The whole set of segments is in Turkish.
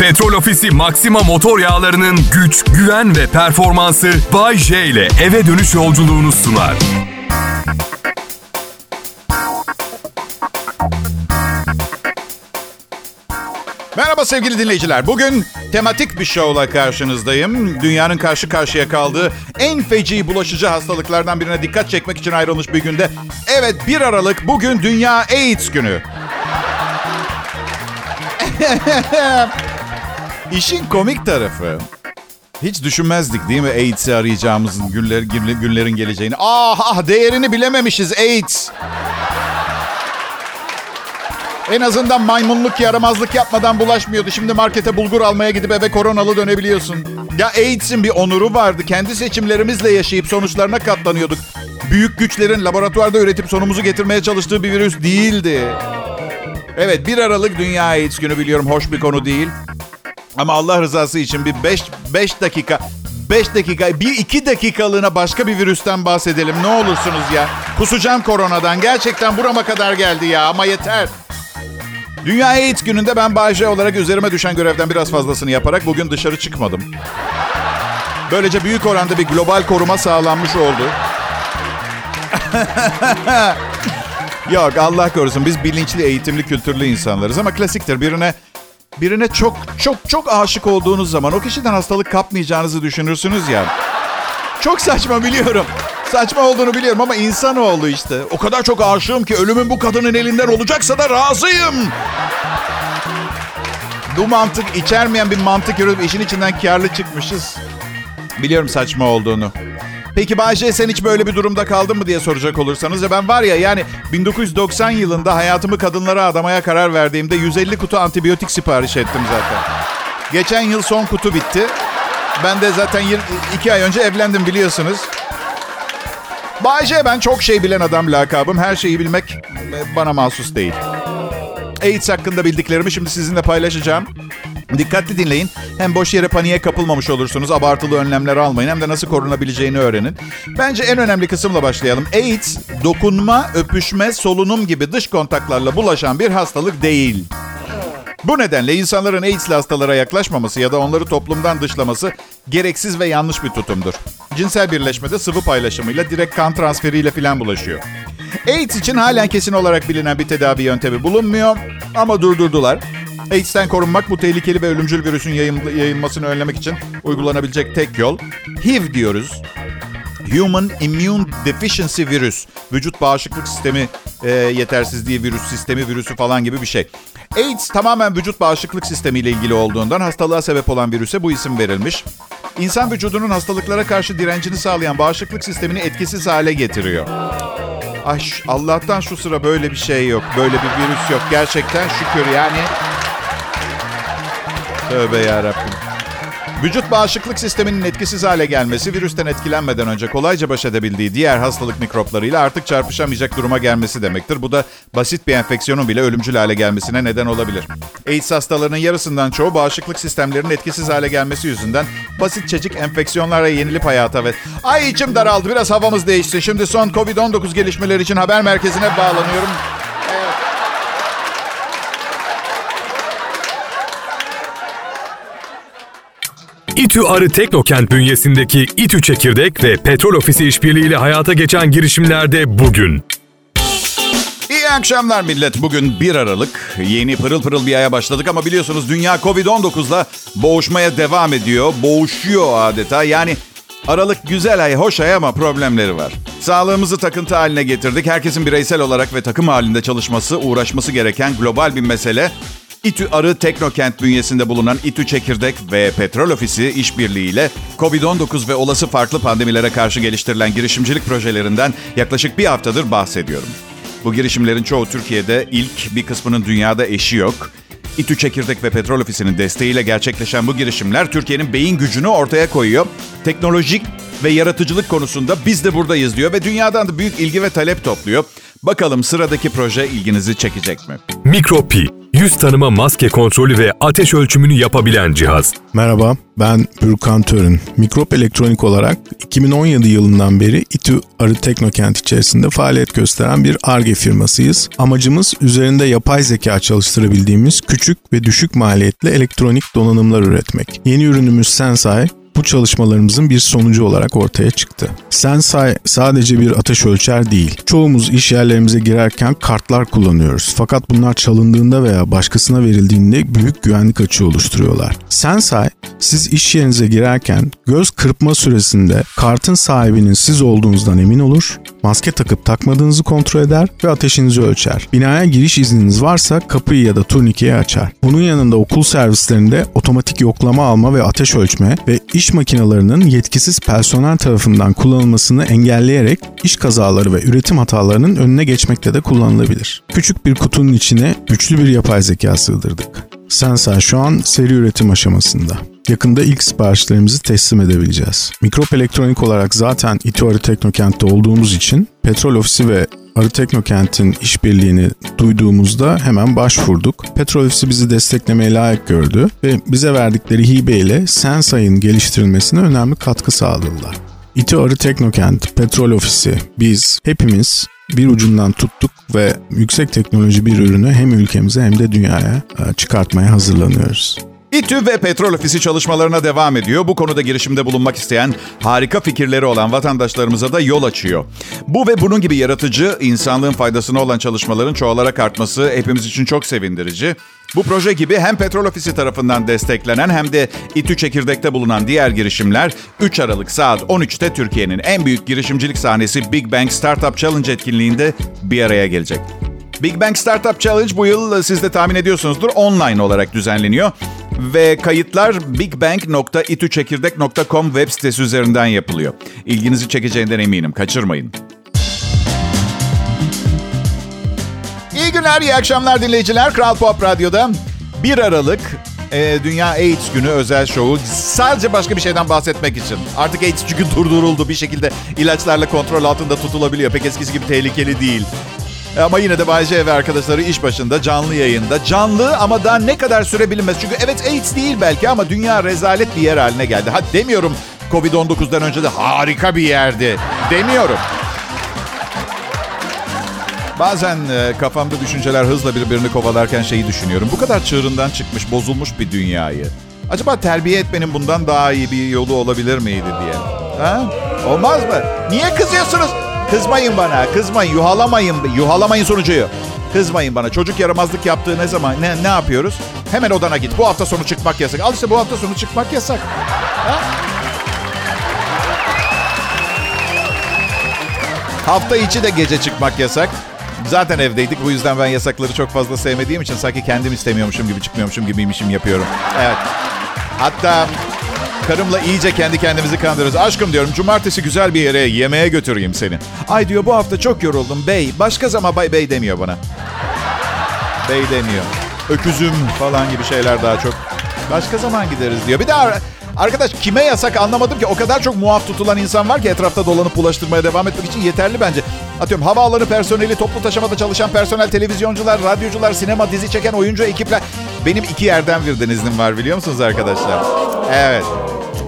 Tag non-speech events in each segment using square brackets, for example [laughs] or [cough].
Petrol Ofisi Maxima motor yağlarının güç, güven ve performansı Bay J ile eve dönüş yolculuğunu sunar. Merhaba sevgili dinleyiciler. Bugün tematik bir şovla karşınızdayım. Dünyanın karşı karşıya kaldığı en feci bulaşıcı hastalıklardan birine dikkat çekmek için ayrılmış bir günde. Evet 1 Aralık bugün Dünya AIDS günü. [laughs] İşin komik tarafı. Hiç düşünmezdik değil mi AIDS'i arayacağımızın günler, günlerin geleceğini. Ah ah değerini bilememişiz AIDS. En azından maymunluk yaramazlık yapmadan bulaşmıyordu. Şimdi markete bulgur almaya gidip eve koronalı dönebiliyorsun. Ya AIDS'in bir onuru vardı. Kendi seçimlerimizle yaşayıp sonuçlarına katlanıyorduk. Büyük güçlerin laboratuvarda üretip sonumuzu getirmeye çalıştığı bir virüs değildi. Evet 1 Aralık Dünya AIDS günü biliyorum hoş bir konu değil. Ama Allah rızası için bir 5 5 dakika 5 dakika, bir iki dakikalığına başka bir virüsten bahsedelim. Ne olursunuz ya. Kusacağım koronadan. Gerçekten burama kadar geldi ya ama yeter. Dünya AIDS gününde ben Bayce olarak üzerime düşen görevden biraz fazlasını yaparak bugün dışarı çıkmadım. Böylece büyük oranda bir global koruma sağlanmış oldu. [laughs] Yok Allah korusun biz bilinçli, eğitimli, kültürlü insanlarız ama klasiktir birine birine çok çok çok aşık olduğunuz zaman o kişiden hastalık kapmayacağınızı düşünürsünüz ya. Çok saçma biliyorum. Saçma olduğunu biliyorum ama insanoğlu işte. O kadar çok aşığım ki ölümün bu kadının elinden olacaksa da razıyım. Bu mantık içermeyen bir mantık yürütüp işin içinden karlı çıkmışız. Biliyorum saçma olduğunu. Peki Bayce sen hiç böyle bir durumda kaldın mı diye soracak olursanız. Ya ben var ya yani 1990 yılında hayatımı kadınlara adamaya karar verdiğimde 150 kutu antibiyotik sipariş ettim zaten. Geçen yıl son kutu bitti. Ben de zaten iki ay önce evlendim biliyorsunuz. Bayce ben çok şey bilen adam lakabım. Her şeyi bilmek bana mahsus değil. AIDS hakkında bildiklerimi şimdi sizinle paylaşacağım. Dikkatli dinleyin. Hem boş yere paniğe kapılmamış olursunuz. Abartılı önlemler almayın. Hem de nasıl korunabileceğini öğrenin. Bence en önemli kısımla başlayalım. AIDS, dokunma, öpüşme, solunum gibi dış kontaklarla bulaşan bir hastalık değil. Bu nedenle insanların AIDS'li hastalara yaklaşmaması ya da onları toplumdan dışlaması gereksiz ve yanlış bir tutumdur. Cinsel birleşmede sıvı paylaşımıyla direkt kan transferiyle filan bulaşıyor. AIDS için halen kesin olarak bilinen bir tedavi yöntemi bulunmuyor ama durdurdular. AIDS'ten korunmak bu tehlikeli ve ölümcül virüsün yayılmasını önlemek için uygulanabilecek tek yol. HIV diyoruz. Human Immune Deficiency virüs. Vücut bağışıklık sistemi e, yetersizliği virüs, sistemi virüsü falan gibi bir şey. AIDS tamamen vücut bağışıklık sistemiyle ilgili olduğundan hastalığa sebep olan virüse bu isim verilmiş. İnsan vücudunun hastalıklara karşı direncini sağlayan bağışıklık sistemini etkisiz hale getiriyor. Ay Allah'tan şu sıra böyle bir şey yok. Böyle bir virüs yok. Gerçekten şükür yani. Tövbe yarabbim. Vücut bağışıklık sisteminin etkisiz hale gelmesi, virüsten etkilenmeden önce kolayca baş edebildiği diğer hastalık mikroplarıyla artık çarpışamayacak duruma gelmesi demektir. Bu da basit bir enfeksiyonun bile ölümcül hale gelmesine neden olabilir. AIDS hastalarının yarısından çoğu bağışıklık sistemlerinin etkisiz hale gelmesi yüzünden basit çecik enfeksiyonlara yenilip hayata ve... Ay içim daraldı biraz havamız değişti. Şimdi son Covid-19 gelişmeleri için haber merkezine bağlanıyorum. İTÜ Arı Teknokent bünyesindeki İTÜ Çekirdek ve Petrol Ofisi işbirliğiyle hayata geçen girişimlerde bugün. İyi akşamlar millet. Bugün 1 Aralık. Yeni pırıl pırıl bir aya başladık ama biliyorsunuz dünya Covid-19'la boğuşmaya devam ediyor. Boğuşuyor adeta. Yani Aralık güzel ay, hoş ay ama problemleri var. Sağlığımızı takıntı haline getirdik. Herkesin bireysel olarak ve takım halinde çalışması, uğraşması gereken global bir mesele. İTÜ Arı Teknokent bünyesinde bulunan İTÜ Çekirdek ve Petrol Ofisi işbirliğiyle COVID-19 ve olası farklı pandemilere karşı geliştirilen girişimcilik projelerinden yaklaşık bir haftadır bahsediyorum. Bu girişimlerin çoğu Türkiye'de ilk, bir kısmının dünyada eşi yok. İTÜ Çekirdek ve Petrol Ofisi'nin desteğiyle gerçekleşen bu girişimler Türkiye'nin beyin gücünü ortaya koyuyor. Teknolojik ve yaratıcılık konusunda biz de buradayız diyor ve dünyadan da büyük ilgi ve talep topluyor. Bakalım sıradaki proje ilginizi çekecek mi? Mikropi yüz tanıma maske kontrolü ve ateş ölçümünü yapabilen cihaz. Merhaba, ben Bürkan Törün. Mikrop elektronik olarak 2017 yılından beri İTÜ Arı Teknokent içerisinde faaliyet gösteren bir ARGE firmasıyız. Amacımız üzerinde yapay zeka çalıştırabildiğimiz küçük ve düşük maliyetli elektronik donanımlar üretmek. Yeni ürünümüz Sensai, bu çalışmalarımızın bir sonucu olarak ortaya çıktı. Sensai sadece bir ateş ölçer değil. Çoğumuz iş yerlerimize girerken kartlar kullanıyoruz. Fakat bunlar çalındığında veya başkasına verildiğinde büyük güvenlik açığı oluşturuyorlar. Sensai, siz iş yerinize girerken göz kırpma süresinde kartın sahibinin siz olduğunuzdan emin olur, maske takıp takmadığınızı kontrol eder ve ateşinizi ölçer. Binaya giriş izniniz varsa kapıyı ya da turnikeyi açar. Bunun yanında okul servislerinde otomatik yoklama alma ve ateş ölçme ve iş makinelerinin yetkisiz personel tarafından kullanılmasını engelleyerek iş kazaları ve üretim hatalarının önüne geçmekte de kullanılabilir. Küçük bir kutunun içine güçlü bir yapay zeka sığdırdık. Sensar şu an seri üretim aşamasında. Yakında ilk siparişlerimizi teslim edebileceğiz. Mikrop elektronik olarak zaten İTÜ Teknokent'te olduğumuz için Petrol Ofisi ve Arı Teknokent'in işbirliğini duyduğumuzda hemen başvurduk. Petrol Ofisi bizi desteklemeye layık gördü ve bize verdikleri hibeyle Sensai'nin geliştirilmesine önemli katkı sağladılar. İTÜ Arı Teknokent, Petrol Ofisi, biz hepimiz bir ucundan tuttuk ve yüksek teknoloji bir ürünü hem ülkemize hem de dünyaya e, çıkartmaya hazırlanıyoruz. İTÜ ve Petrol Ofisi çalışmalarına devam ediyor. Bu konuda girişimde bulunmak isteyen harika fikirleri olan vatandaşlarımıza da yol açıyor. Bu ve bunun gibi yaratıcı, insanlığın faydasına olan çalışmaların çoğalarak artması hepimiz için çok sevindirici. Bu proje gibi hem Petrol Ofisi tarafından desteklenen hem de İTÜ Çekirdek'te bulunan diğer girişimler 3 Aralık saat 13'te Türkiye'nin en büyük girişimcilik sahnesi Big Bang Startup Challenge etkinliğinde bir araya gelecek. Big Bang Startup Challenge bu yıl siz de tahmin ediyorsunuzdur online olarak düzenleniyor. Ve kayıtlar bigbang.ituçekirdek.com web sitesi üzerinden yapılıyor. İlginizi çekeceğinden eminim. Kaçırmayın. İyi günler, iyi akşamlar dinleyiciler. Kral Pop Radyo'da 1 Aralık e, Dünya AIDS Günü özel şovu. Sadece başka bir şeyden bahsetmek için. Artık AIDS çünkü durduruldu. Bir şekilde ilaçlarla kontrol altında tutulabiliyor. Pek eskisi gibi tehlikeli değil. Ama yine de Bayce ve arkadaşları iş başında canlı yayında. Canlı ama daha ne kadar süre bilinmez. Çünkü evet AIDS değil belki ama dünya rezalet bir yer haline geldi. Ha demiyorum Covid-19'dan önce de harika bir yerdi. Demiyorum. Bazen e, kafamda düşünceler hızla birbirini kovalarken şeyi düşünüyorum. Bu kadar çığırından çıkmış, bozulmuş bir dünyayı. Acaba terbiye etmenin bundan daha iyi bir yolu olabilir miydi diye. Ha? Olmaz mı? Niye kızıyorsunuz? Kızmayın bana, kızmayın, yuhalamayın, yuhalamayın sonucuyu. Kızmayın bana. Çocuk yaramazlık yaptığı ne zaman, ne, ne yapıyoruz? Hemen odana git. Bu hafta sonu çıkmak yasak. Al işte bu hafta sonu çıkmak yasak. Ha? Hafta içi de gece çıkmak yasak. Zaten evdeydik. Bu yüzden ben yasakları çok fazla sevmediğim için sanki kendim istemiyormuşum gibi çıkmıyormuşum gibiymişim yapıyorum. Evet. Hatta karımla iyice kendi kendimizi kandırırız. Aşkım diyorum cumartesi güzel bir yere yemeğe götüreyim seni. Ay diyor bu hafta çok yoruldum bey. Başka zaman bay bey demiyor bana. Bey demiyor. Öküzüm falan gibi şeyler daha çok. Başka zaman gideriz diyor. Bir daha Arkadaş kime yasak anlamadım ki. O kadar çok muaf tutulan insan var ki etrafta dolanıp bulaştırmaya devam etmek için yeterli bence. Atıyorum havaalanı personeli, toplu taşımada çalışan personel, televizyoncular, radyocular, sinema, dizi çeken oyuncu ekipler. Benim iki yerden birden iznim var biliyor musunuz arkadaşlar? Evet.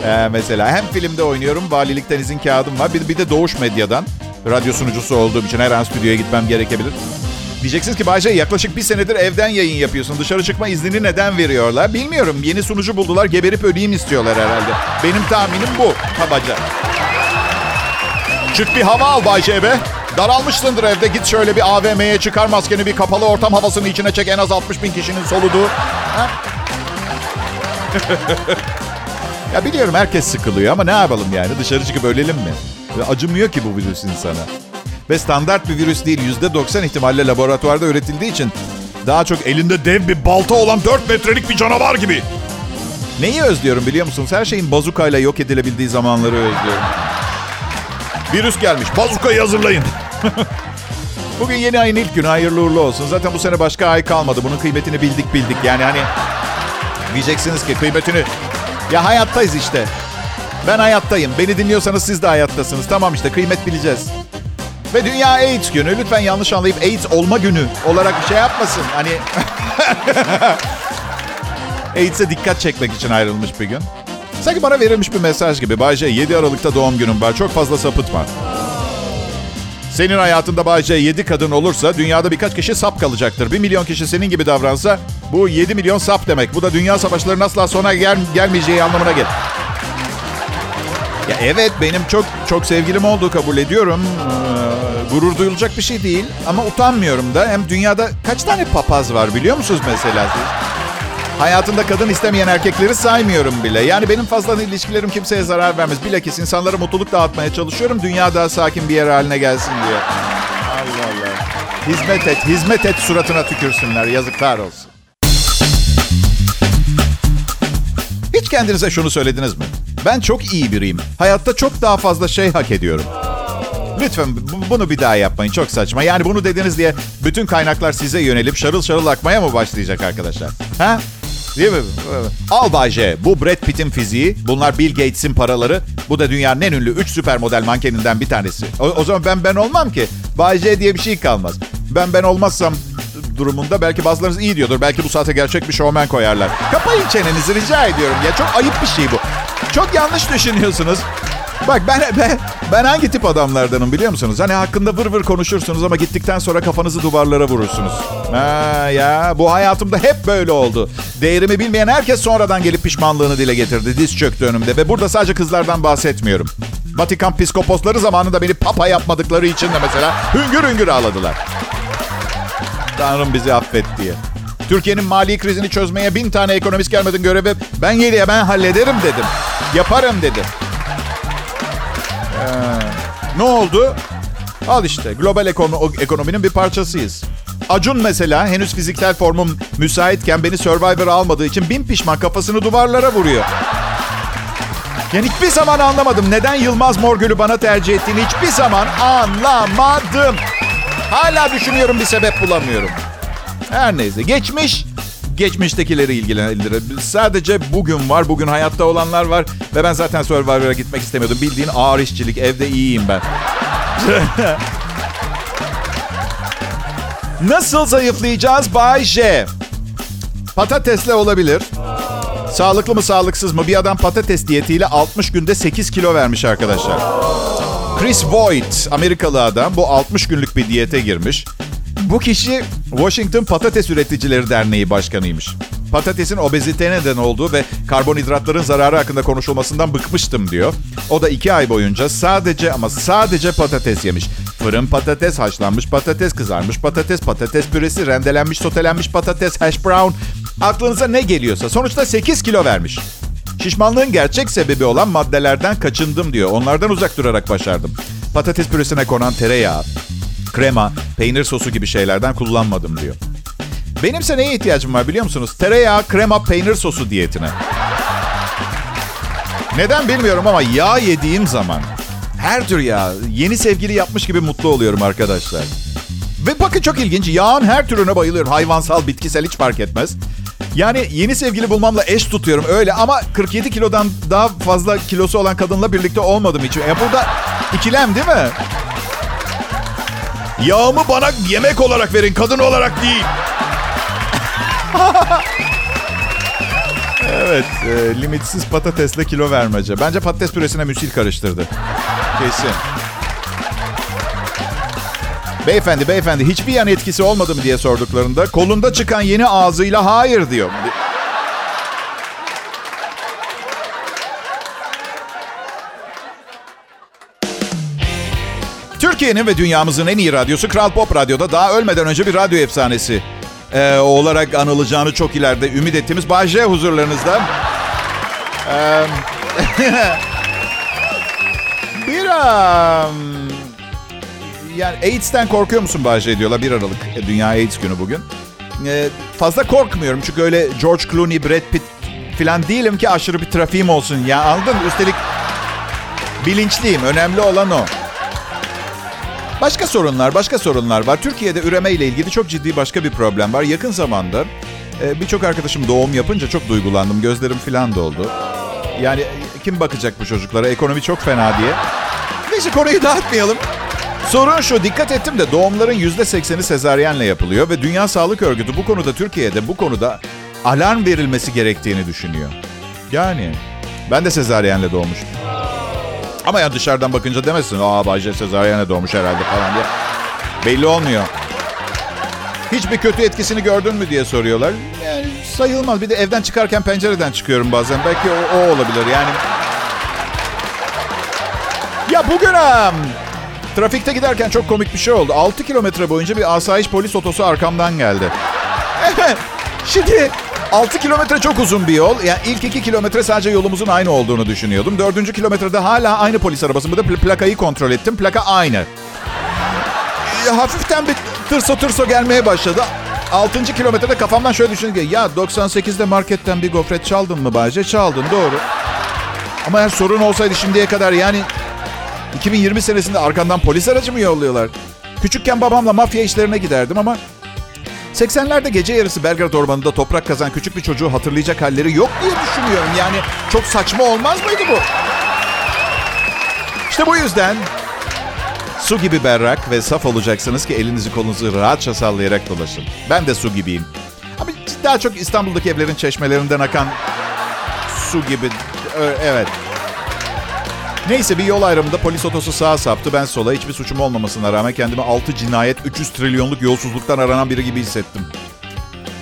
Ee, mesela hem filmde oynuyorum, valilikten izin kağıdım var. Bir, bir de Doğuş Medya'dan. Radyo sunucusu olduğum için her an stüdyoya gitmem gerekebilir. Diyeceksiniz ki Bayce yaklaşık bir senedir evden yayın yapıyorsun. Dışarı çıkma iznini neden veriyorlar? Bilmiyorum. Yeni sunucu buldular. Geberip öleyim istiyorlar herhalde. Benim tahminim bu. Kabaca. Çık bir hava al Bayce be. Daralmışsındır evde. Git şöyle bir AVM'ye çıkar maskeni bir kapalı ortam havasını içine çek. En az 60 bin kişinin soluduğu. Ya biliyorum herkes sıkılıyor ama ne yapalım yani? Dışarı çıkıp ölelim mi? Acımıyor ki bu virüs insana. Ve standart bir virüs değil. %90 ihtimalle laboratuvarda üretildiği için daha çok elinde dev bir balta olan 4 metrelik bir canavar gibi. Neyi özlüyorum biliyor musunuz? Her şeyin bazukayla yok edilebildiği zamanları özlüyorum. Virüs gelmiş. Bazukayı hazırlayın. [laughs] Bugün yeni ayın ilk günü. Hayırlı uğurlu olsun. Zaten bu sene başka ay kalmadı. Bunun kıymetini bildik bildik. Yani hani diyeceksiniz ki kıymetini... Ya hayattayız işte. Ben hayattayım. Beni dinliyorsanız siz de hayattasınız. Tamam işte kıymet bileceğiz. Ve Dünya AIDS günü. Lütfen yanlış anlayıp AIDS olma günü olarak bir şey yapmasın. Hani [laughs] AIDS'e dikkat çekmek için ayrılmış bir gün. Sanki bana verilmiş bir mesaj gibi. Bayce 7 Aralık'ta doğum günüm var. Çok fazla sapıtma. Senin hayatında Bayce 7 kadın olursa dünyada birkaç kişi sap kalacaktır. 1 milyon kişi senin gibi davransa bu 7 milyon sap demek. Bu da dünya savaşlarının asla sona gel gelmeyeceği anlamına gelir. Ya evet benim çok çok sevgilim olduğu kabul ediyorum. Ee, gurur duyulacak bir şey değil ama utanmıyorum da. Hem dünyada kaç tane papaz var biliyor musunuz mesela siz? Hayatında kadın istemeyen erkekleri saymıyorum bile. Yani benim fazla ilişkilerim kimseye zarar vermez. Bilakis insanlara mutluluk dağıtmaya çalışıyorum. Dünya daha sakin bir yer haline gelsin diye. Allah Allah. Hizmet et, hizmet et suratına tükürsünler. Yazıklar olsun. Hiç kendinize şunu söylediniz mi? Ben çok iyi biriyim. Hayatta çok daha fazla şey hak ediyorum. Lütfen bunu bir daha yapmayın. Çok saçma. Yani bunu dediniz diye bütün kaynaklar size yönelip şarıl şarıl akmaya mı başlayacak arkadaşlar? Ha? Değil mi? Al Bay. Bu Brad Pitt'in fiziği. Bunlar Bill Gates'in paraları. Bu da dünyanın en ünlü 3 süper model mankeninden bir tanesi. O, o zaman ben ben olmam ki. Bay diye bir şey kalmaz. Ben ben olmazsam durumunda belki bazılarınız iyi diyordur. Belki bu saate gerçek bir şovmen koyarlar. Kapayın çenenizi rica ediyorum. Ya çok ayıp bir şey bu. Çok yanlış düşünüyorsunuz. Bak ben, ben ben hangi tip adamlardanım biliyor musunuz? Hani hakkında vır vır konuşursunuz ama gittikten sonra kafanızı duvarlara vurursunuz. Ha ya bu hayatımda hep böyle oldu. Değerimi bilmeyen herkes sonradan gelip pişmanlığını dile getirdi. Diz çöktü önümde ve burada sadece kızlardan bahsetmiyorum. Vatikan piskoposları zamanında beni papa yapmadıkları için de mesela hüngür hüngür ağladılar. Tanrım bizi affet diye. Türkiye'nin mali krizini çözmeye bin tane ekonomist gelmedin görevi. Ben geriye ben hallederim dedim. Yaparım dedim. Ne oldu? Al işte global ekonomi, ekonominin bir parçasıyız. Acun mesela henüz fiziksel formum müsaitken beni Survivor almadığı için bin pişman kafasını duvarlara vuruyor. Yani hiçbir zaman anlamadım neden Yılmaz Morgül'ü bana tercih ettiğini hiçbir zaman anlamadım. Hala düşünüyorum bir sebep bulamıyorum. Her neyse geçmiş geçmiştekileri ilgilendirir. Sadece bugün var, bugün hayatta olanlar var ve ben zaten Survivor'a gitmek istemiyordum. Bildiğin ağır işçilik, evde iyiyim ben. [laughs] Nasıl zayıflayacağız Bay J? Patatesle olabilir. Sağlıklı mı sağlıksız mı? Bir adam patates diyetiyle 60 günde 8 kilo vermiş arkadaşlar. Chris Voigt, Amerikalı adam bu 60 günlük bir diyete girmiş. Bu kişi Washington Patates Üreticileri Derneği Başkanıymış. Patatesin obezite neden olduğu ve karbonhidratların zararı hakkında konuşulmasından bıkmıştım diyor. O da iki ay boyunca sadece ama sadece patates yemiş. Fırın patates, haşlanmış patates, kızarmış patates, patates püresi, rendelenmiş, sotelenmiş patates, hash brown. Aklınıza ne geliyorsa. Sonuçta 8 kilo vermiş. Şişmanlığın gerçek sebebi olan maddelerden kaçındım diyor. Onlardan uzak durarak başardım. Patates püresine konan tereyağı, krema, peynir sosu gibi şeylerden kullanmadım diyor. Benimse neye ihtiyacım var biliyor musunuz? Tereyağı, krema, peynir sosu diyetine. Neden bilmiyorum ama yağ yediğim zaman her tür yağ, yeni sevgili yapmış gibi mutlu oluyorum arkadaşlar. Ve bakın çok ilginç, yağın her türüne bayılıyorum. Hayvansal, bitkisel hiç fark etmez. Yani yeni sevgili bulmamla eş tutuyorum öyle ama 47 kilodan daha fazla kilosu olan kadınla birlikte olmadım hiç. E burada ikilem değil mi? Yağımı bana yemek olarak verin, kadın olarak değil. [laughs] evet, e, limitsiz patatesle kilo vermece. Bence patates püresine müsil karıştırdı. Kesin. Beyefendi, beyefendi hiçbir yan etkisi olmadı mı diye sorduklarında kolunda çıkan yeni ağzıyla hayır diyor. Türkiye'nin ve dünyamızın en iyi radyosu Kral Pop Radyo'da daha ölmeden önce bir radyo efsanesi e, olarak anılacağını çok ileride ümit ettiğimiz Bay huzurlarınızda. E, [laughs] bir um, yani AIDS'ten korkuyor musun Bay diyorlar 1 Aralık e, Dünya AIDS günü bugün. E, fazla korkmuyorum çünkü öyle George Clooney, Brad Pitt falan değilim ki aşırı bir trafiğim olsun ya anladın Üstelik bilinçliyim önemli olan o. Başka sorunlar, başka sorunlar var. Türkiye'de üreme ile ilgili çok ciddi başka bir problem var. Yakın zamanda e, birçok arkadaşım doğum yapınca çok duygulandım. Gözlerim falan doldu. Yani kim bakacak bu çocuklara? Ekonomi çok fena diye. Neyse konuyu dağıtmayalım. Sorun şu, dikkat ettim de doğumların %80'i sezaryenle yapılıyor ve Dünya Sağlık Örgütü bu konuda Türkiye'de bu konuda alarm verilmesi gerektiğini düşünüyor. Yani ben de sezaryenle doğmuştum. Ama ya dışarıdan bakınca demezsin, aa Bayce sezaryenle doğmuş herhalde falan diye. Belli olmuyor. Hiçbir kötü etkisini gördün mü diye soruyorlar. Yani sayılmaz. Bir de evden çıkarken pencereden çıkıyorum bazen. Belki o, o olabilir yani. Ya bugün trafikte giderken çok komik bir şey oldu. 6 kilometre boyunca bir asayiş polis otosu arkamdan geldi. Evet. [laughs] Şimdi 6 kilometre çok uzun bir yol. Yani ilk 2 kilometre sadece yolumuzun aynı olduğunu düşünüyordum. 4. kilometrede hala aynı polis arabası. Bu da plakayı kontrol ettim. Plaka aynı. Hafiften bir tırso tırso gelmeye başladı. 6. kilometrede kafamdan şöyle düşündüm ki ya 98'de marketten bir gofret çaldın mı Bayce? Çaldın doğru. Ama eğer sorun olsaydı şimdiye kadar yani 2020 senesinde arkandan polis aracı mı yolluyorlar? Küçükken babamla mafya işlerine giderdim ama 80'lerde gece yarısı Belgrad Ormanı'nda toprak kazan küçük bir çocuğu hatırlayacak halleri yok diye düşünüyorum. Yani çok saçma olmaz mıydı bu? İşte bu yüzden su gibi berrak ve saf olacaksınız ki elinizi kolunuzu rahatça sallayarak dolaşın. Ben de su gibiyim. Ama daha çok İstanbul'daki evlerin çeşmelerinden akan su gibi. Evet. Neyse bir yol ayrımında polis otosu sağa saptı. Ben sola hiçbir suçum olmamasına rağmen kendimi 6 cinayet 300 trilyonluk yolsuzluktan aranan biri gibi hissettim.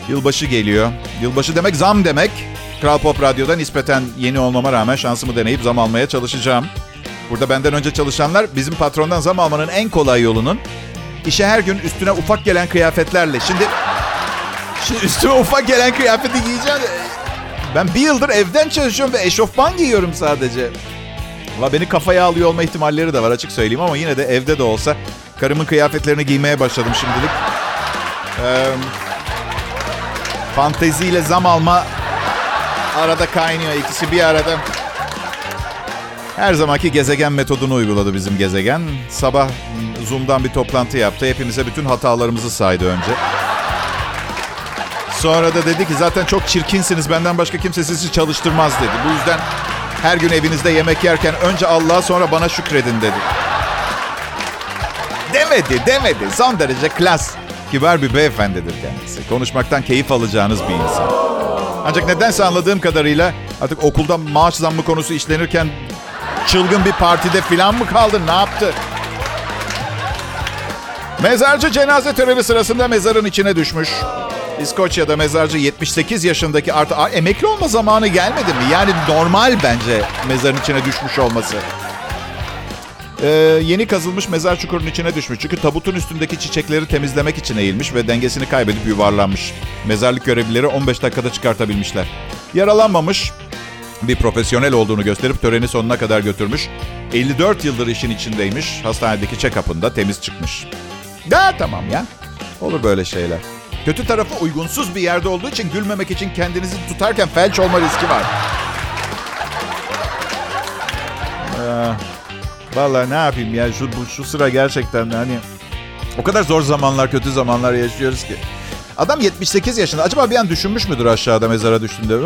Yılbaşı geliyor. Yılbaşı demek zam demek. Kral Pop Radyo'da nispeten yeni olmama rağmen şansımı deneyip zam almaya çalışacağım. Burada benden önce çalışanlar bizim patrondan zam almanın en kolay yolunun işe her gün üstüne ufak gelen kıyafetlerle. Şimdi, şimdi üstüme ufak gelen kıyafeti giyeceğim. Ben bir yıldır evden çalışıyorum ve eşofman giyiyorum sadece. Valla beni kafaya alıyor olma ihtimalleri de var açık söyleyeyim ama yine de evde de olsa karımın kıyafetlerini giymeye başladım şimdilik. Ee, fanteziyle zam alma arada kaynıyor ikisi bir arada. Her zamanki gezegen metodunu uyguladı bizim gezegen. Sabah Zoom'dan bir toplantı yaptı. Hepimize bütün hatalarımızı saydı önce. Sonra da dedi ki zaten çok çirkinsiniz. Benden başka kimse sizi çalıştırmaz dedi. Bu yüzden her gün evinizde yemek yerken önce Allah'a sonra bana şükredin dedi. Demedi, demedi. Son derece klas, kibar bir beyefendidir kendisi. Konuşmaktan keyif alacağınız bir insan. Ancak nedense anladığım kadarıyla artık okulda maaş zammı konusu işlenirken çılgın bir partide filan mı kaldı? Ne yaptı? Mezarcı cenaze töreni sırasında mezarın içine düşmüş. İskoçya'da mezarcı 78 yaşındaki artı Aa, emekli olma zamanı gelmedi mi? Yani normal bence mezarın içine düşmüş olması. Ee, yeni kazılmış mezar çukurunun içine düşmüş. Çünkü tabutun üstündeki çiçekleri temizlemek için eğilmiş ve dengesini kaybedip yuvarlanmış. Mezarlık görevlileri 15 dakikada çıkartabilmişler. Yaralanmamış, bir profesyonel olduğunu gösterip töreni sonuna kadar götürmüş. 54 yıldır işin içindeymiş. Hastanedeki check-up'ında temiz çıkmış. Ya tamam ya. Olur böyle şeyler. Kötü tarafı uygunsuz bir yerde olduğu için gülmemek için kendinizi tutarken felç olma riski var. Ee, vallahi ne yapayım ya şu, bu, şu sıra gerçekten hani o kadar zor zamanlar, kötü zamanlar yaşıyoruz ki. Adam 78 yaşında. Acaba bir an düşünmüş müdür aşağıda mezara düştüğünde?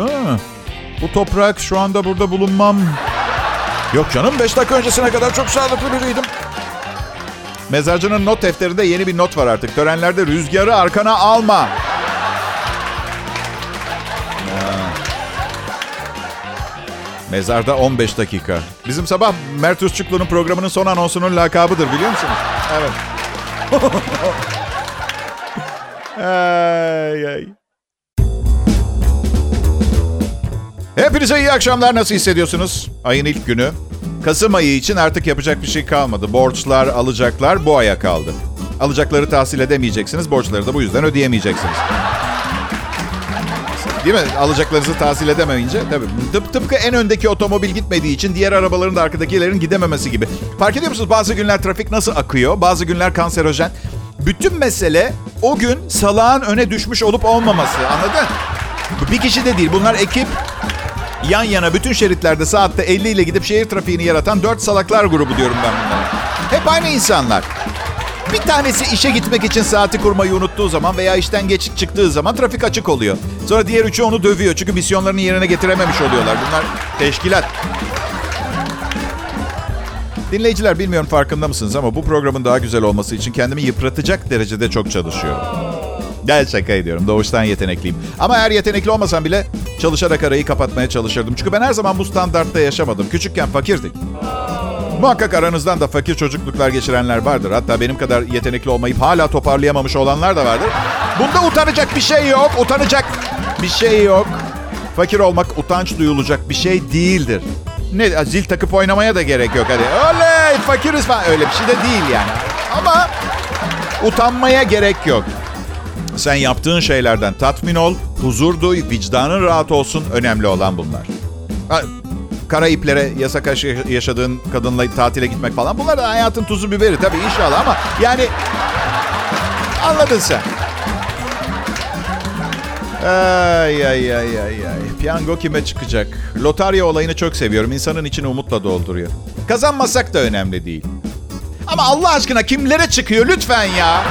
Bu toprak şu anda burada bulunmam. Yok canım 5 dakika öncesine kadar çok sağlıklı biriydim. Mezarcının not defterinde yeni bir not var artık. Törenlerde rüzgarı arkana alma. Mezarda 15 dakika. Bizim sabah Mert Usçuklu'nun programının son anonsunun lakabıdır biliyor musunuz? Evet. [laughs] ay, ay. Hepinize iyi akşamlar. Nasıl hissediyorsunuz? Ayın ilk günü. Kasım ayı için artık yapacak bir şey kalmadı. Borçlar, alacaklar bu aya kaldı. Alacakları tahsil edemeyeceksiniz, borçları da bu yüzden ödeyemeyeceksiniz. Değil mi? Alacaklarınızı tahsil edemeyince tabii. Tıp, tıpkı en öndeki otomobil gitmediği için diğer arabaların da arkadakilerin gidememesi gibi. Fark ediyor musunuz? Bazı günler trafik nasıl akıyor? Bazı günler kanserojen. Bütün mesele o gün salağın öne düşmüş olup olmaması. Anladın? Bir kişi de değil. Bunlar ekip yan yana bütün şeritlerde saatte 50 ile gidip şehir trafiğini yaratan 4 salaklar grubu diyorum ben bunlara. Hep aynı insanlar. Bir tanesi işe gitmek için saati kurmayı unuttuğu zaman veya işten geç çıktığı zaman trafik açık oluyor. Sonra diğer üçü onu dövüyor çünkü misyonlarını yerine getirememiş oluyorlar. Bunlar teşkilat. Dinleyiciler bilmiyorum farkında mısınız ama bu programın daha güzel olması için kendimi yıpratacak derecede çok çalışıyorum. Gel şaka ediyorum. Doğuştan yetenekliyim. Ama eğer yetenekli olmasam bile çalışarak arayı kapatmaya çalışırdım. Çünkü ben her zaman bu standartta yaşamadım. Küçükken fakirdik. Muhakkak aranızdan da fakir çocukluklar geçirenler vardır. Hatta benim kadar yetenekli olmayıp hala toparlayamamış olanlar da vardır. Bunda utanacak bir şey yok. Utanacak bir şey yok. Fakir olmak utanç duyulacak bir şey değildir. Ne zil takıp oynamaya da gerek yok hadi. Oley fakiriz falan öyle bir şey de değil yani. Ama utanmaya gerek yok. Sen yaptığın şeylerden tatmin ol, huzur duy, vicdanın rahat olsun. Önemli olan bunlar. Ha, kara iplere yasak yaşadığın kadınla tatile gitmek falan. Bunlar da hayatın tuzu biberi tabii inşallah ama yani anladın sen. Ay ay ay ay ay. Piyango kime çıkacak? Lotarya olayını çok seviyorum. İnsanın içini umutla dolduruyor. Kazanmasak da önemli değil. Ama Allah aşkına kimlere çıkıyor lütfen ya.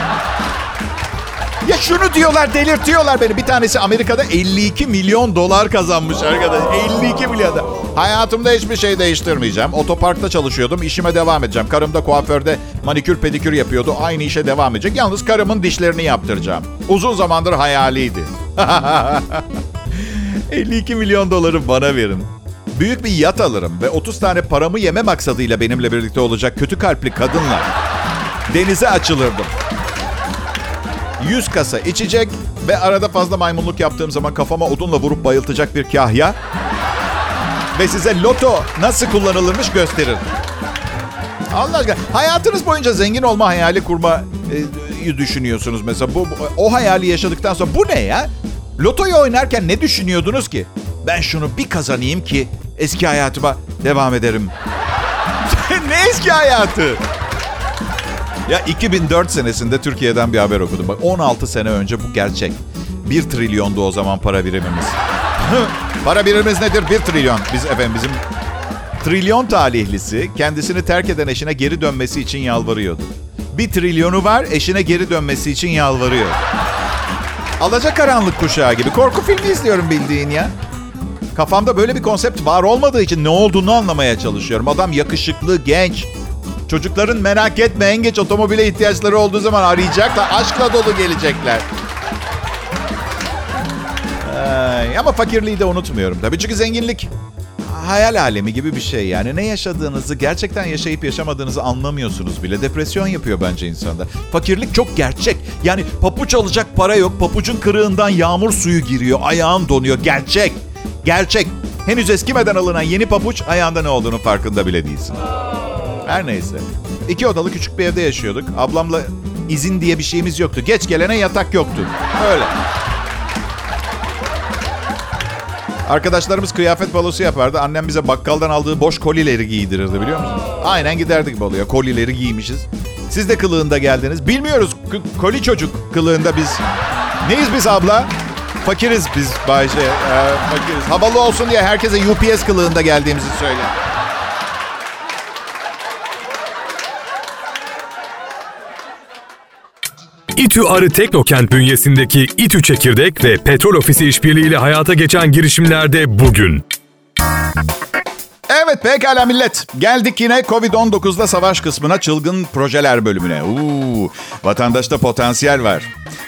Ya şunu diyorlar delirtiyorlar beni. Bir tanesi Amerika'da 52 milyon dolar kazanmış arkadaş. 52 milyon. Hayatımda hiçbir şey değiştirmeyeceğim. Otoparkta çalışıyordum. işime devam edeceğim. Karım da kuaförde manikür pedikür yapıyordu. Aynı işe devam edecek. Yalnız karımın dişlerini yaptıracağım. Uzun zamandır hayaliydi. [laughs] 52 milyon doları bana verin. Büyük bir yat alırım ve 30 tane paramı yeme maksadıyla benimle birlikte olacak kötü kalpli kadınla denize açılırdım. 100 kasa içecek ve arada fazla maymunluk yaptığım zaman kafama odunla vurup bayıltacak bir kahya ve size loto nasıl kullanılırmış gösterir. Allah aşkına hayatınız boyunca zengin olma hayali kurma e, düşünüyorsunuz mesela. Bu, o hayali yaşadıktan sonra bu ne ya? Lotoyu oynarken ne düşünüyordunuz ki? Ben şunu bir kazanayım ki eski hayatıma devam ederim. [laughs] ne eski hayatı? Ya 2004 senesinde Türkiye'den bir haber okudum. Bak 16 sene önce bu gerçek. 1 trilyondu o zaman para birimimiz. [laughs] para birimimiz nedir? 1 trilyon. Biz efendim bizim trilyon talihlisi kendisini terk eden eşine geri dönmesi için yalvarıyordu. Bir trilyonu var eşine geri dönmesi için yalvarıyor. Alacak karanlık kuşağı gibi. Korku filmi izliyorum bildiğin ya. Kafamda böyle bir konsept var olmadığı için ne olduğunu anlamaya çalışıyorum. Adam yakışıklı, genç. Çocukların merak etme en geç otomobile ihtiyaçları olduğu zaman arayacaklar. Aşkla dolu gelecekler. Ee, ama fakirliği de unutmuyorum tabii. Çünkü zenginlik hayal alemi gibi bir şey yani. Ne yaşadığınızı, gerçekten yaşayıp yaşamadığınızı anlamıyorsunuz bile. Depresyon yapıyor bence insanda. Fakirlik çok gerçek. Yani papuç alacak para yok. Papucun kırığından yağmur suyu giriyor. Ayağın donuyor. Gerçek. Gerçek. Henüz eskimeden alınan yeni papuç ayağında ne olduğunu farkında bile değilsin. Her neyse. İki odalı küçük bir evde yaşıyorduk. Ablamla izin diye bir şeyimiz yoktu. Geç gelene yatak yoktu. Öyle. Arkadaşlarımız kıyafet balosu yapardı. Annem bize bakkaldan aldığı boş kolileri giydirirdi biliyor musun? Aynen giderdik baloya. Kolileri giymişiz. Siz de kılığında geldiniz. Bilmiyoruz. K- koli çocuk kılığında biz. Neyiz biz abla? Fakiriz biz Bayce. Ee, fakiriz. Havalı olsun diye herkese UPS kılığında geldiğimizi söyle. İTÜ Arı Teknokent bünyesindeki İTÜ Çekirdek ve Petrol Ofisi işbirliğiyle hayata geçen girişimlerde bugün. Evet pekala millet. Geldik yine Covid-19'da savaş kısmına çılgın projeler bölümüne. Uuu, vatandaşta potansiyel var.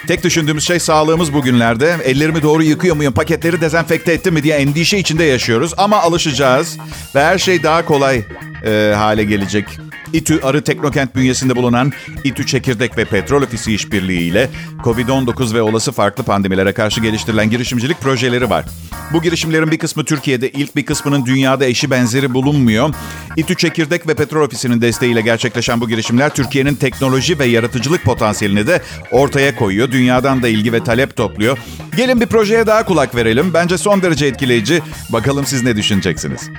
Tek düşündüğümüz şey sağlığımız bugünlerde. Ellerimi doğru yıkıyor muyum, paketleri dezenfekte ettim mi diye endişe içinde yaşıyoruz. Ama alışacağız ve her şey daha kolay e, hale gelecek. İTÜ Arı Teknokent bünyesinde bulunan İTÜ Çekirdek ve Petrol Ofisi işbirliği ile COVID-19 ve olası farklı pandemilere karşı geliştirilen girişimcilik projeleri var. Bu girişimlerin bir kısmı Türkiye'de, ilk bir kısmının dünyada eşi benzeri bulunmuyor. İTÜ Çekirdek ve Petrol Ofisi'nin desteğiyle gerçekleşen bu girişimler Türkiye'nin teknoloji ve yaratıcılık potansiyelini de ortaya koyuyor. Dünyadan da ilgi ve talep topluyor. Gelin bir projeye daha kulak verelim. Bence son derece etkileyici. Bakalım siz ne düşüneceksiniz?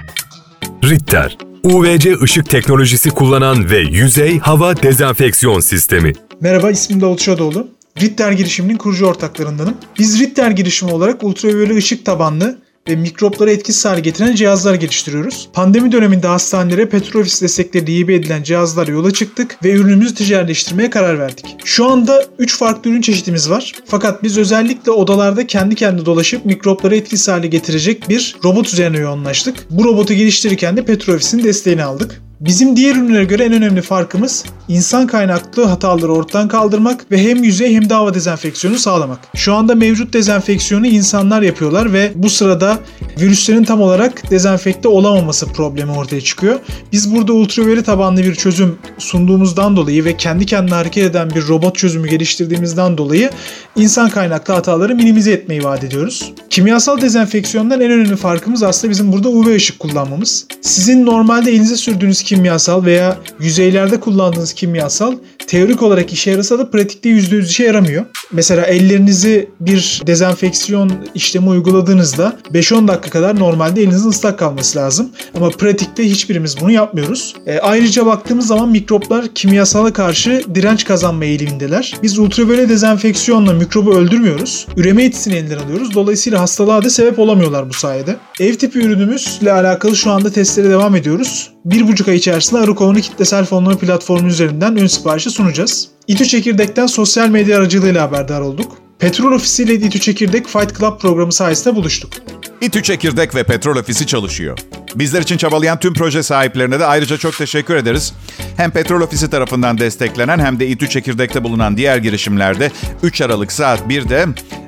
Ritter, UVC ışık teknolojisi kullanan ve yüzey hava dezenfeksiyon sistemi. Merhaba ismim Davut Şadoğlu. Ritter girişiminin kurucu ortaklarındanım. Biz Ritter girişimi olarak ultraviyole ışık tabanlı ve mikropları etkisiz hale getiren cihazlar geliştiriyoruz. Pandemi döneminde hastanelere petrol ofis destekleriyle hibe edilen cihazlarla yola çıktık ve ürünümüzü ticaretleştirmeye karar verdik. Şu anda 3 farklı ürün çeşitimiz var. Fakat biz özellikle odalarda kendi kendine dolaşıp mikropları etkisiz hale getirecek bir robot üzerine yoğunlaştık. Bu robotu geliştirirken de petrol ofisinin desteğini aldık. Bizim diğer ürünlere göre en önemli farkımız insan kaynaklı hataları ortadan kaldırmak ve hem yüzey hem de hava dezenfeksiyonu sağlamak. Şu anda mevcut dezenfeksiyonu insanlar yapıyorlar ve bu sırada virüslerin tam olarak dezenfekte olamaması problemi ortaya çıkıyor. Biz burada ultraviyole tabanlı bir çözüm sunduğumuzdan dolayı ve kendi kendine hareket eden bir robot çözümü geliştirdiğimizden dolayı insan kaynaklı hataları minimize etmeyi vaat ediyoruz. Kimyasal dezenfeksiyondan en önemli farkımız aslında bizim burada UV ışık kullanmamız. Sizin normalde elinize sürdüğünüz kimyasal veya yüzeylerde kullandığınız kimyasal teorik olarak işe yarasa da pratikte %100 işe yaramıyor. Mesela ellerinizi bir dezenfeksiyon işlemi uyguladığınızda 5-10 dakika kadar normalde elinizin ıslak kalması lazım. Ama pratikte hiçbirimiz bunu yapmıyoruz. E, ayrıca baktığımız zaman mikroplar kimyasala karşı direnç kazanma eğilimindeler. Biz ultraviyole dezenfeksiyonla mikrobu öldürmüyoruz. Üreme etkisini elinden alıyoruz. Dolayısıyla hastalığa da sebep olamıyorlar bu sayede. Ev tipi ürünümüzle alakalı şu anda testlere devam ediyoruz. Bir buçuk ay içerisinde Arıkova'nın kitlesel fonlama platformu üzerinden ön siparişi sunacağız. İTÜ Çekirdek'ten sosyal medya aracılığıyla haberdar olduk. Petrol Ofisi ile İTÜ Çekirdek Fight Club programı sayesinde buluştuk. İTÜ Çekirdek ve Petrol Ofisi çalışıyor. Bizler için çabalayan tüm proje sahiplerine de ayrıca çok teşekkür ederiz. Hem Petrol Ofisi tarafından desteklenen hem de İTÜ Çekirdek'te bulunan diğer girişimlerde 3 Aralık saat 1'de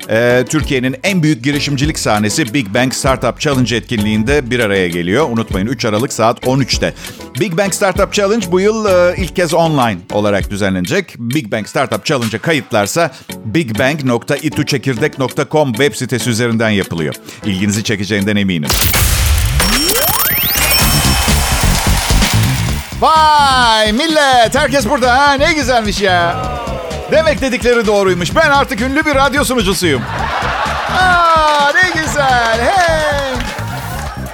e, Türkiye'nin en büyük girişimcilik sahnesi Big Bang Startup Challenge etkinliğinde bir araya geliyor. Unutmayın 3 Aralık saat 13'te. Big Bang Startup Challenge bu yıl e, ilk kez online olarak düzenlenecek. Big Bang Startup Challenge'a kayıtlarsa bigbang.ituçekirdek.com web sitesi üzerinden yapılıyor. İlginizi çekeceğinden eminim. Vay millet herkes burada ha ne güzelmiş ya. Demek dedikleri doğruymuş. Ben artık ünlü bir radyo sunucusuyum. Aa ne güzel. Hey.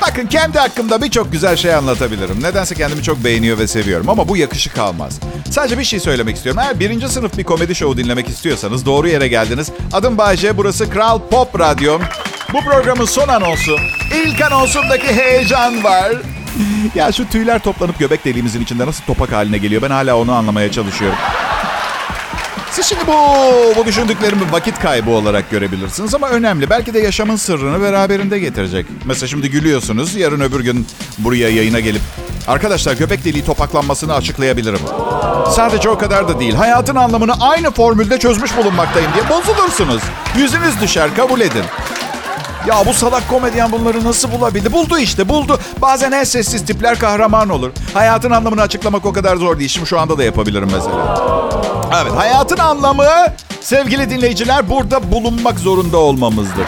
Bakın kendi hakkımda birçok güzel şey anlatabilirim. Nedense kendimi çok beğeniyor ve seviyorum ama bu yakışık almaz. Sadece bir şey söylemek istiyorum. Eğer birinci sınıf bir komedi şovu dinlemek istiyorsanız doğru yere geldiniz. Adım Bayce, burası Kral Pop Radyo. Bu programın son anonsu. İlk anonsumdaki heyecan var. Ya şu tüyler toplanıp göbek deliğimizin içinde nasıl topak haline geliyor ben hala onu anlamaya çalışıyorum. Siz şimdi bu, bu düşündüklerimi vakit kaybı olarak görebilirsiniz ama önemli. Belki de yaşamın sırrını beraberinde getirecek. Mesela şimdi gülüyorsunuz, yarın öbür gün buraya yayına gelip... Arkadaşlar göbek deliği topaklanmasını açıklayabilirim. Sadece o kadar da değil. Hayatın anlamını aynı formülde çözmüş bulunmaktayım diye bozulursunuz. Yüzünüz düşer, kabul edin. Ya bu salak komedyen bunları nasıl bulabildi? Buldu işte buldu. Bazen en sessiz tipler kahraman olur. Hayatın anlamını açıklamak o kadar zor değil. Şimdi şu anda da yapabilirim mesela. Evet hayatın anlamı sevgili dinleyiciler burada bulunmak zorunda olmamızdır.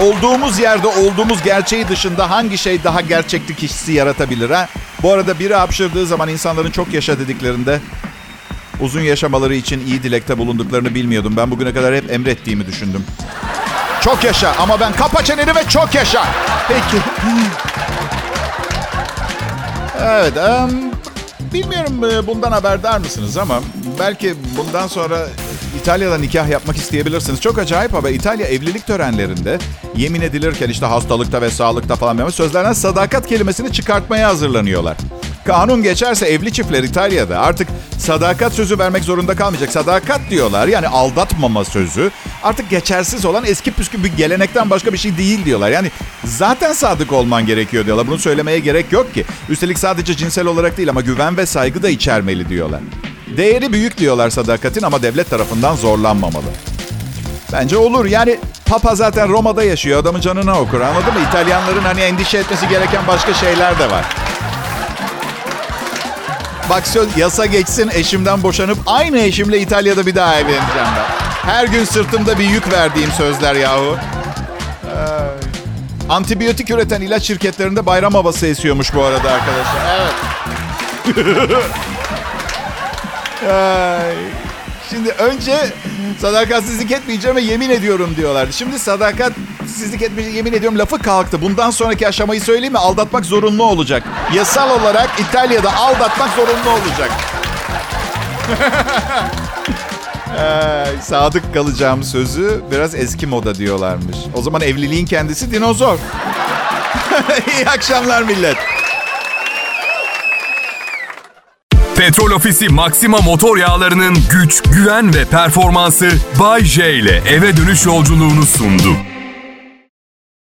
Olduğumuz yerde olduğumuz gerçeği dışında hangi şey daha gerçeklik hissi yaratabilir ha? Bu arada biri hapşırdığı zaman insanların çok yaşa dediklerinde uzun yaşamaları için iyi dilekte bulunduklarını bilmiyordum. Ben bugüne kadar hep emrettiğimi düşündüm. Çok yaşa ama ben kapa çeneni ve çok yaşa. Peki. Evet. Um, bilmiyorum e, bundan haberdar mısınız ama belki bundan sonra İtalya'da nikah yapmak isteyebilirsiniz. Çok acayip haber. İtalya evlilik törenlerinde yemin edilirken işte hastalıkta ve sağlıkta falan sözlerden sadakat kelimesini çıkartmaya hazırlanıyorlar. Kanun geçerse evli çiftler İtalya'da artık sadakat sözü vermek zorunda kalmayacak. Sadakat diyorlar yani aldatmama sözü artık geçersiz olan eski püskü bir gelenekten başka bir şey değil diyorlar. Yani zaten sadık olman gerekiyor diyorlar. Bunu söylemeye gerek yok ki. Üstelik sadece cinsel olarak değil ama güven ve saygı da içermeli diyorlar. Değeri büyük diyorlar sadakatin ama devlet tarafından zorlanmamalı. Bence olur. Yani Papa zaten Roma'da yaşıyor. Adamın canına okur anladın mı? İtalyanların hani endişe etmesi gereken başka şeyler de var. Bak söz yasa geçsin eşimden boşanıp aynı eşimle İtalya'da bir daha evleneceğim ben. Her gün sırtımda bir yük verdiğim sözler yahu. Ee, antibiyotik üreten ilaç şirketlerinde bayram havası esiyormuş bu arada arkadaşlar. Evet. [laughs] Ay. Şimdi önce sadakatsizlik etmeyeceğim ve yemin ediyorum diyorlardı. Şimdi sadakatsizlik etmeyeceğim yemin ediyorum lafı kalktı. Bundan sonraki aşamayı söyleyeyim mi? Aldatmak zorunlu olacak. Yasal olarak İtalya'da aldatmak zorunlu olacak. [laughs] Ay, sadık kalacağım sözü biraz eski moda diyorlarmış. O zaman evliliğin kendisi dinozor. [laughs] İyi akşamlar millet. Petrol Ofisi Maxima motor yağlarının güç, güven ve performansı Bay J ile eve dönüş yolculuğunu sundu.